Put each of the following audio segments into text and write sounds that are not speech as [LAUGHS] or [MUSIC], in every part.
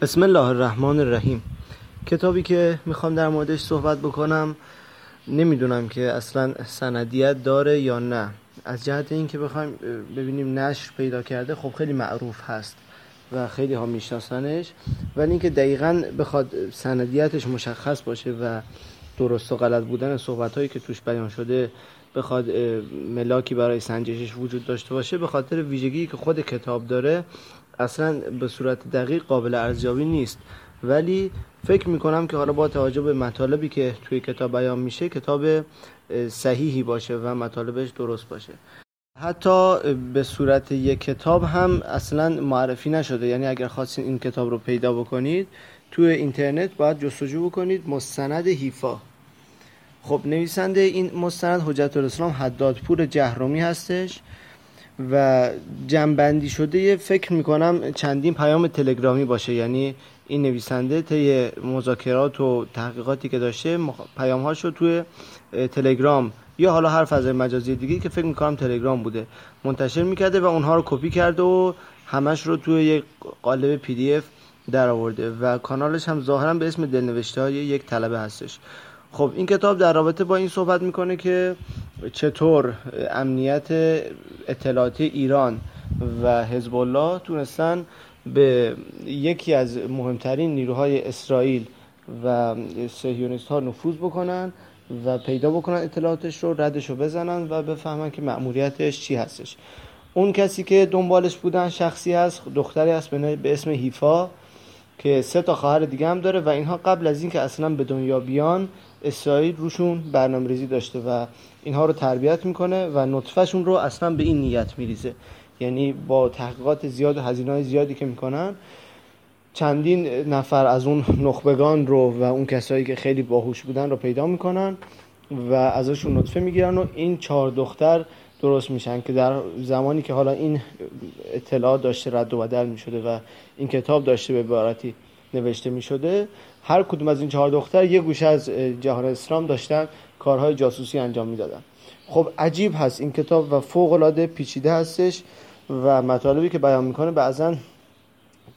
بسم الله الرحمن الرحیم کتابی که می‌خوام در موردش صحبت بکنم نمی‌دونم که اصلا سندیت داره یا نه. از جهت اینکه بخوایم ببینیم نشر پیدا کرده خب خیلی معروف هست و خیلی ها میشناسنش. ولی اینکه دقیقا بخواد سندیتش مشخص باشه و درست و غلط بودن صحبت هایی که توش بیان شده بخواد ملاکی برای سنجشش وجود داشته باشه به خاطر ویژگی که خود کتاب داره اصلا به صورت دقیق قابل ارزیابی نیست. ولی فکر می‌کنم که حالا با توجه به مطالبی که توی کتاب بیان میشه کتاب صحیحی باشه و مطالبش درست باشه. حتی به صورت یک کتاب هم اصلا معرفی نشده. یعنی اگر خواستین این کتاب رو پیدا بکنید توی اینترنت باید جستجو بکنید. مستند هیفا خب نویسنده این مستند حجت الاسلام حدادپور جهرومی هستش. و جمع‌بندی شده فکر می‌کنم چندین پیام تلگرامی باشه. یعنی این نویسنده طی مذاکرات و تحقیقاتی که داشته پیام هاشو توی تلگرام یا حالا هر فضای مجازی دیگه که فکر می‌کنم تلگرام بوده منتشر می‌کرده و اونها رو کپی کرده و همش رو توی یک قالب PDF در آورده و کانالش هم ظاهرا به اسم دلنوشته های یک طلبه هستش. خب این کتاب در رابطه با این صحبت می‌کنه که چطور امنیت اطلاعاتی ایران و حزب الله تونستن به یکی از مهمترین نیروهای اسرائیل و سهیونیست ها نفوذ بکنن و پیدا بکنن اطلاعاتش رو ردش رو بزنن و بفهمن که مأموریتش چی هستش. اون کسی که دنبالش بودن شخصی هست دختری هست به اسم هیفا که سه تا خواهر دیگه هم داره و اینها قبل از اینکه اصلا به دنیا بیان اسرائیل روشون برنامه ریزی داشته و اینها رو تربیت می‌کنه و نطفهشون رو اصلا به این نیت میریزه. یعنی با تحقیقات زیاد و هزینه های زیادی که می‌کنن چندین نفر از اون نخبگان رو و اون کسایی که خیلی باهوش بودن رو پیدا می‌کنن و ازشون نطفه می‌گیرن و این چهار دختر درست میشن که در زمانی که حالا این اطلاعات داشته رد و بدل می‌شده و این کتاب داشته به عبارتی نوشته می‌شده هر کدوم از این چهار دختر یه گوشه از جهان اسلام داشتن کارهای جاسوسی انجام می‌دادن. خب عجیب هست این کتاب و فوق العاده پیچیده هستش و مطالبی که بیان می‌کنه بعضا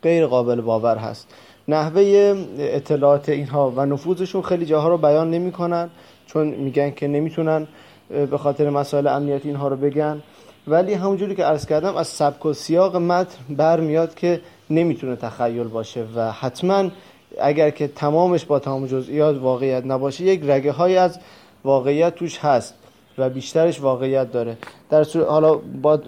غیر قابل باور هست. نحوه اطلاعات اینها و نفوذشون خیلی جاها رو بیان نمی‌کنن چون میگن که نمی‌تونن به خاطر مسائل امنیتی اینها رو بگن. ولی همونجوری که عرض کردم از سبک و سیاق متن برمیاد که نمی‌تونه تخیل باشه و حتما اگر که تمامش با تمام جزئیات واقعیت نباشه یک رگه های از واقعیت توش هست و بیشترش واقعیت داره. در صورت حالا با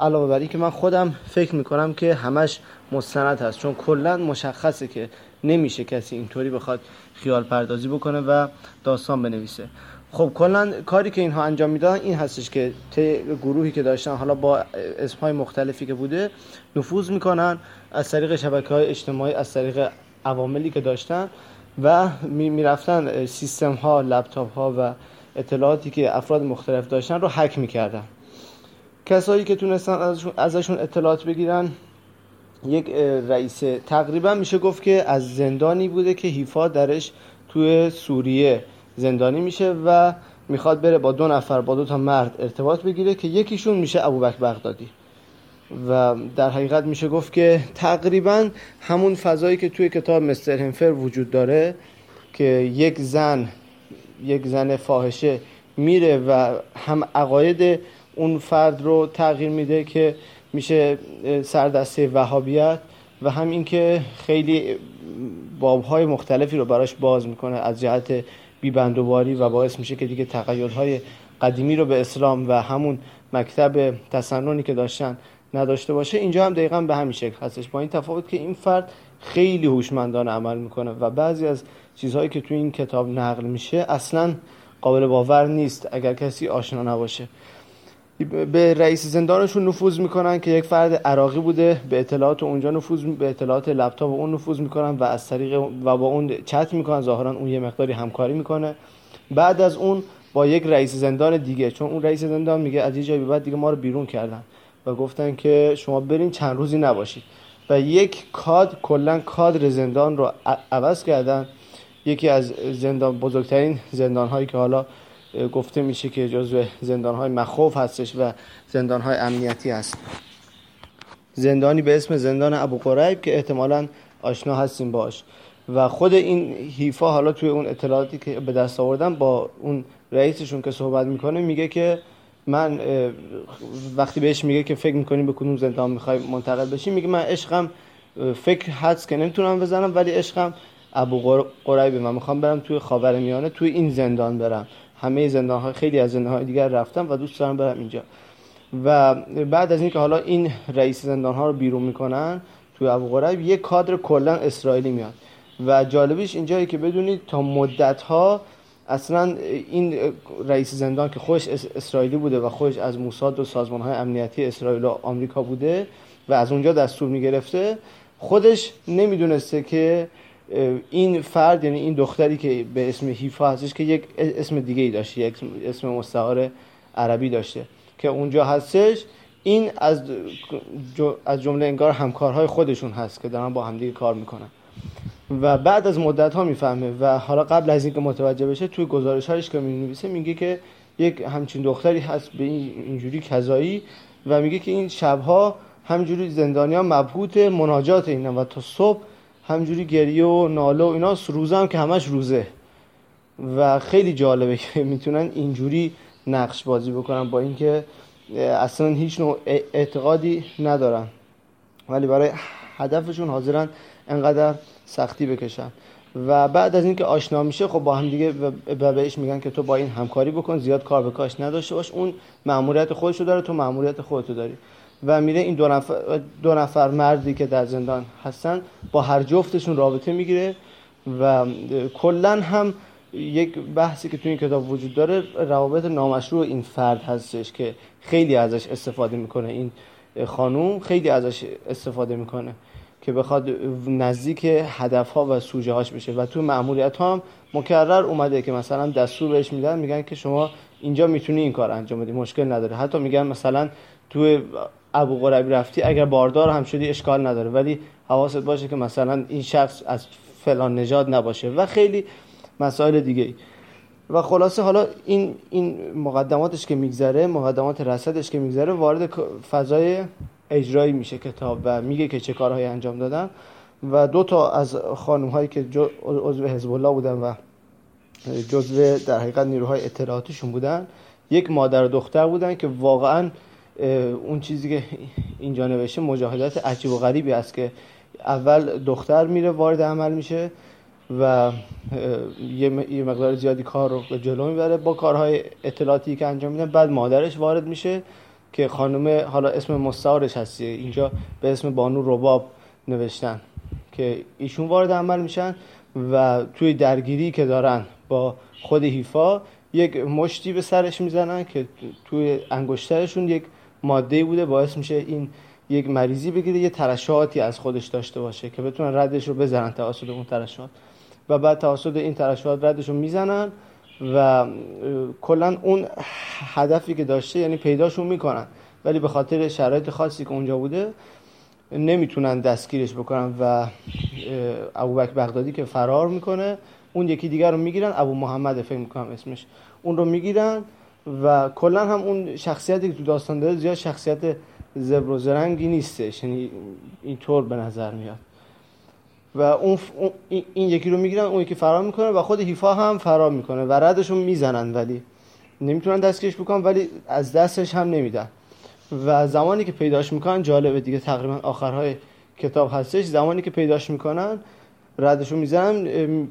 علاوه بر که من خودم فکر می‌کنم که همش مستند هست چون کلا مشخصه که نمیشه کسی اینطوری بخواد خیال پردازی بکنه و داستان بنویسه. خب کلا کاری که اینها انجام می‌دادن این هستش که ته گروهی که داشتن حالا با اسمهای مختلفی که بوده نفوذ می‌کنن از طریق شبکه های اجتماعی از طریق عواملی که داشتن و می‌رفتن سیستم ها لپتاپ ها و اطلاعاتی که افراد مختلف داشتن رو حک می‌کردن. کسایی که تونستن ازشون اطلاعات بگیرن یک رئیس تقریبا میشه گفت که از زندانی بوده که هیفا درش توی سوریه زندانی میشه و می‌خواد بره با دو نفر با دو تا مرد ارتباط بگیره که یکیشون میشه ابوبکر بغدادی. و در حقیقت میشه گفت که تقریبا همون فضایی که توی کتاب مستر هنفر وجود داره که یک زن یک زن فاحشه میره و هم عقاید اون فرد رو تغییر میده که میشه سردسته وهابیت و هم اینکه خیلی بابهای مختلفی رو براش باز می‌کنه از جهت بیبندوباری و باعث میشه که دیگه تقیل های قدیمی رو به اسلام و همون مکتب تسننی که داشتن نداشته باشه اینجا هم دقیقا به همین شکل هستش. با این تفاوت که این فرد خیلی هوشمندانه عمل می‌کنه و بعضی از چیزهایی که تو این کتاب نقل میشه اصلا قابل باور نیست اگر کسی آشنا نباشه. به رئیس زندانشون نفوذ می‌کنن که یک فرد عراقی بوده به اطلاعات اونجا نفوذ به اطلاعات لپتاپ اون نفوذ می‌کنن و از طریق و با اون چت می‌کنن. ظاهرا اون یه مقداری همکاری می‌کنه. بعد از اون با یک رئیس زندان دیگه چون اون رئیس زندان میگه از یه جایی بعد دیگه ما رو بیرون کردن. و گفتن که شما برین چند روزی نباشید. و یک کاد کلا کادر زندان رو عوض کردن. یکی از زندان بزرگترین زندان هایی که حالا گفته میشه که جزو زندان های مخوف هستش و زندان های امنیتی هست. زندانی به اسم زندان ابو قریب که احتمالا آشنا هستیم باش. و خود این هیفا حالا توی اون اطلاعاتی که به دست آوردن با اون رئیسشون که صحبت می‌کنه میگه که من وقتی بهش میگه که فکر می‌کنی به کدوم زندان می‌خوای منتقل بشی میگه من عشقم فکر حدس که نمی‌تونم بزنم ولی عشقم ابو قریبه. من می‌خوام برم توی خاور میانه توی این زندان برم. همه زندان های خیلی از زندان های دیگر رفتم و دوست دارم برم اینجا. و بعد از اینکه حالا این رئیس زندان ها رو بیرون می‌کنن توی ابو قریب یه کادر کلا اسرائیلی میاد. و جالبیش اینجایی که بدونید تا مدت ها اصلا این رئیس زندان که خوش اسرائیلی بوده و خوش از موساد و سازمان های امنیتی اسرائیل و آمریکا بوده و از اونجا دستور می‌گرفته خودش نمی‌دونسته که این فرد یعنی این دختری که به اسم هیفا هستش که یک اسم دیگه ای داشته یک اسم مستعار عربی داشته که اونجا هستش این از از جمله انگار همکارهای خودشون هست که دارن با همدیگه کار می‌کنن. و بعد از مدت ها می‌فهمه و حالا قبل از اینکه متوجه بشه توی گزارش هایش که می‌نویسه میگه که یک همچین دختری هست به اینجوری کذایی و میگه که این شبها همجوری زندانیا مبهوت مناجات اینا و تا صبح همجوری گریه و ناله و اینا روزه هم که همش روزه. و خیلی جالبه که [LAUGHS] می‌تونن اینجوری نقش بازی بکنن با اینکه اصلا هیچ نوع اعتقادی ندارن. ولی برای هدفشون حاضرن انقدر سختی بکشن. و بعد از اینکه آشنا میشه خب با هم دیگه بهش میگن که تو با این همکاری بکن زیاد کار به کاش نداشته باش. اون مأموریت خودشو داره تو مأموریت خودتو داری. و میره این دو نفر, دو نفر مردی که در زندان هستن با هر جفتشون رابطه می‌گیره و کلا هم یک بحثی که تو این کتاب وجود داره روابط نامشروع این فرد هستش که خیلی ازش استفاده می‌کنه این خانوم. خیلی ازش استفاده می‌کنه. که بخواد نزدیک هدف ها و سوژه هاش بشه. و تو معمولیت ها هم مکرر اومده که مثلا دستور بهش میدن میگن که شما اینجا می‌تونی این کار انجام بدی مشکل نداره. حتی میگن مثلا تو ابو قریب رفتی اگر باردار هم شدی اشکال نداره. ولی حواست باشه که مثلا این شخص از فلان نژاد نباشه و خیلی مسائل دیگه و خلاصه حالا این این مقدماتش که میگذره مقدمات رصدش که میگذره وارد فضای اجرایی میشه کتاب و میگه که چه کارهایی انجام دادن و دو تا از خانم هایی که عضو حزب الله بودن و جزو در حقیقت نیروهای اطلاعاتیشون بودن یک مادر و دختر بودن که واقعا اون چیزی که اینجا نوشته مجاهدات عجیب و غریبی است که اول دختر میره وارد عمل میشه و یه مقدار زیادی کار رو جلو می‌بره با کارهای اطلاعاتی که انجام میدن. بعد مادرش وارد میشه که خانم حالا اسم مستعارش هستی اینجا به اسم بانو رباب نوشتن که ایشون وارد عمل میشن و توی درگیری که دارن با خود هیفا یک مشتی به سرش می‌زنن که توی انگشترشون یک ماده بوده باعث میشه این یک مریضی بگیره یه ترشحاتی از خودش داشته باشه که بتونن ردش رو بزنن توسط اون ترشحات. و بعد توسط این ترشحات ردش رو می‌زنن و کلا اون هدفی که داشته یعنی پیداشون می‌کنن. ولی به خاطر شرایط خاصی که اونجا بوده نمی‌تونن دستگیرش بکنن و ابوبکر بغدادی که فرار می‌کنه اون یکی دیگر رو می‌گیرن. ابو محمد فکر می‌کنم اسمش. اون رو می‌گیرن و کلا هم اون شخصیتی که تو داستان داره زیاد شخصیت زبر و زرنگی نیستش. یعنی اینطور به نظر میاد. و اون این یکی رو می‌گیرن اون یکی فرار می‌کنه و خود هیفا هم فرار می‌کنه و ردشون می‌زنن ولی نمی‌تونن دستگیرش بکنن ولی از دستش هم نمیدن. و زمانی که پیداش می‌کنن جالبه دیگه تقریبا آخرهای کتاب هستش. زمانی که پیداش می‌کنن ردشون می‌زنن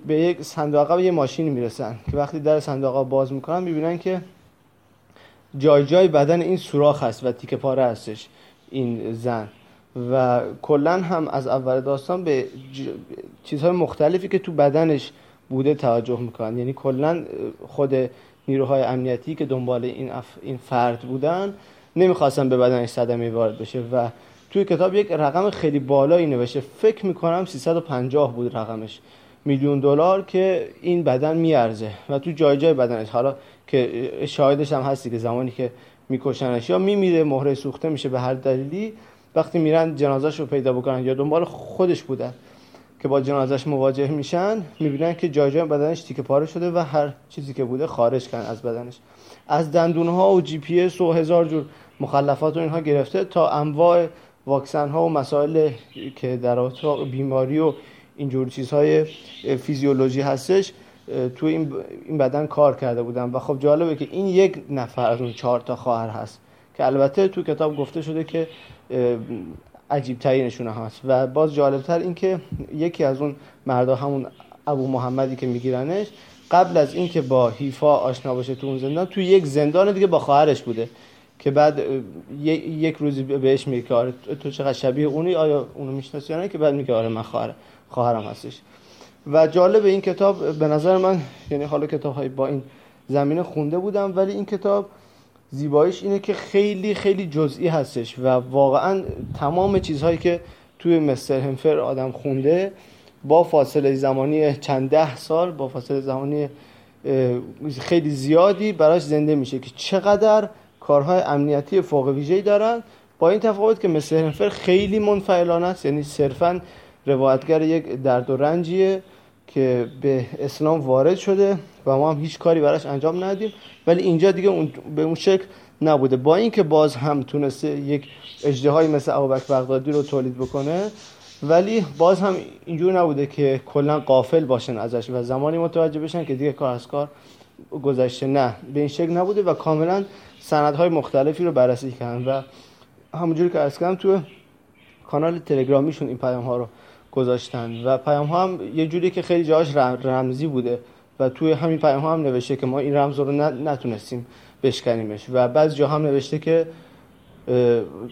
به یک صندوق و یه ماشینی می‌رسن که وقتی در صندوق باز می‌کنن می‌بینن که جای جای بدن این سوراخ هست و تیکه پاره هستش این زن. و کلا هم از اول داستان به چیزهای مختلفی که تو بدنش بوده توجه می‌کنن. یعنی کلا خود نیروهای امنیتی که دنبال این, این فرد بودن نمی‌خواستن به بدنش صدمه وارد بشه و توی کتاب یک رقم خیلی بالایی نوشته. فکر می‌کنم 350 بود رقمش. میلیون دلار که این بدن میارزه و تو جای جای بدنش. حالا که شاهدش هم هستی که زمانی که میکشنش یا میمیره مهره سوخته میشه به هر دلیلی وقتی میرن جنازش رو پیدا بکنن یا دنبال خودش بودن که با جنازش مواجه میشن می‌بینن که جای جای بدنش تیکه پاره شده و هر چیزی که بوده خارج کردن از بدنش. از دندون ها و جی پی اس و هزار جور مخلفات و اینها گرفته تا انواع واکسن ها و مسائل که در بیماری و اینجور چیزهای فیزیولوژی هستش تو این بدن کار کرده بودن. و خب جالبه که این یک نفر از اون چهار تا خواهر هست. که البته تو کتاب گفته شده که عجیب ترینشون هست. و باز جالبتر این که یکی از اون مردا همون ابو محمدی که میگیرنش قبل از اینکه با هیفا آشنا باشه تو اون زندان تو یک زندان دیگه با خواهرش بوده که بعد یک روزی بهش میگه آره تو چقدر شبیه اونی؟ آیا اونو می‌شناسی یا نه؟ که بعد میگه آره من خواهر خواهرم هستش. و جالب این کتاب به نظر من یعنی حالا کتاب های با این زمینه خونده بودم ولی این کتاب زیباییش اینه که خیلی خیلی جزئی هستش و واقعا تمام چیزهایی که توی مستر همفر آدم خونده با فاصله زمانی چند ده سال با فاصله زمانی خیلی زیادی براش زنده میشه که چقدر کارهای امنیتی فوق ویژه‌ای دارن. با این تفاوت که مستر همفر خیلی منفعلانه است یعنی صرفا روایتگر یک درد و رنجیه. که به اسلام وارد شده و ما هم هیچ کاری براش انجام ندیم ولی اینجا دیگه اون به اون شکل نبوده. با اینکه باز هم تونسته یک اجدهایی مثل ابوبکر بغدادی رو تولید بکنه ولی باز هم اینجور نبوده که کلا قافل باشن ازش و زمانی متوجه بشن که دیگه کار از کار گذشته. نه به این شکل نبوده و کاملا سندهای مختلفی رو بررسی کردن و همونجوری که از تو کانال تلگرامیشون این پیام ها رو گذاشتن. و پیام ها هم یه جوری که خیلی جاش رمزی بوده. و توی همین پیام ها هم نوشته که ما این رمز رو نتونستیم بشکنیمش. و بعض جا هم نوشته که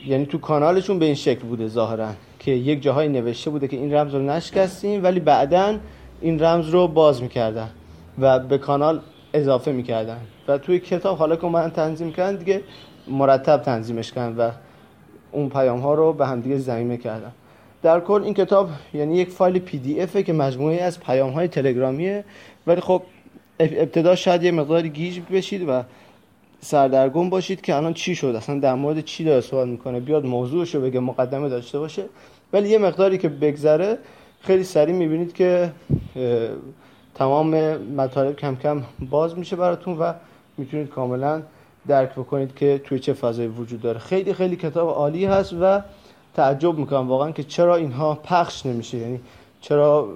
یعنی تو کانالشون به این شکل بوده ظاهرا که یک جاهایی نوشته بوده که این رمز رو نشکستیم ولی بعدا این رمز رو باز می‌کردن و به کانال اضافه می‌کردن. و توی کتاب حالا که من تنظیم کردن دیگه مرتب تنظیمش کردن و اون پیام ها رو به هم دیگه زمینه کردن. در کل این کتاب یعنی یک فایل پی دی افه که مجموعه از پیام های تلگرامیه. ولی خب ابتدا شاید یه مقداری گیج بشید و سردرگم باشید که الان چی شد اصلا در مورد چی داره سوال می‌کنه. بیاد موضوعش رو بگه مقدمه داشته باشه. ولی یه مقداری که بگذره خیلی سریع می‌بینید که تمام مطالب کم کم باز میشه براتون و می‌تونید کاملا درک بکنید که توی چه فضایی وجود داره. خیلی خیلی کتاب عالی هست و تعجب می‌کنم واقعا که چرا اینها پخش نمیشه. یعنی چرا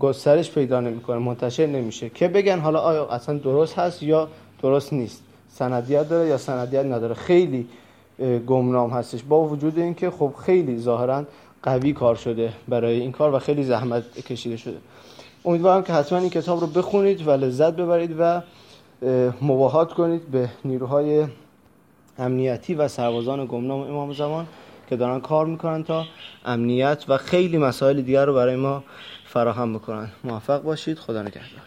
گسترش پیدا نمی‌کنه منتشر نمیشه. که بگن حالا آیا اصلا درست هست یا درست نیست. سندیت داره یا سندیت نداره. خیلی گمنام هستش. با وجود اینکه خب خیلی ظاهرا قوی کار شده برای این کار و خیلی زحمت کشیده شده. امیدوارم که حتما این کتاب رو بخونید و لذت ببرید و مواهات کنید به نیروهای امنیتی و سربازان گمنام امام زمان. که دارن کار می‌کنن تا امنیت و خیلی مسائل دیگر رو برای ما فراهم بکنن. موفق باشید. خدا نگهدار.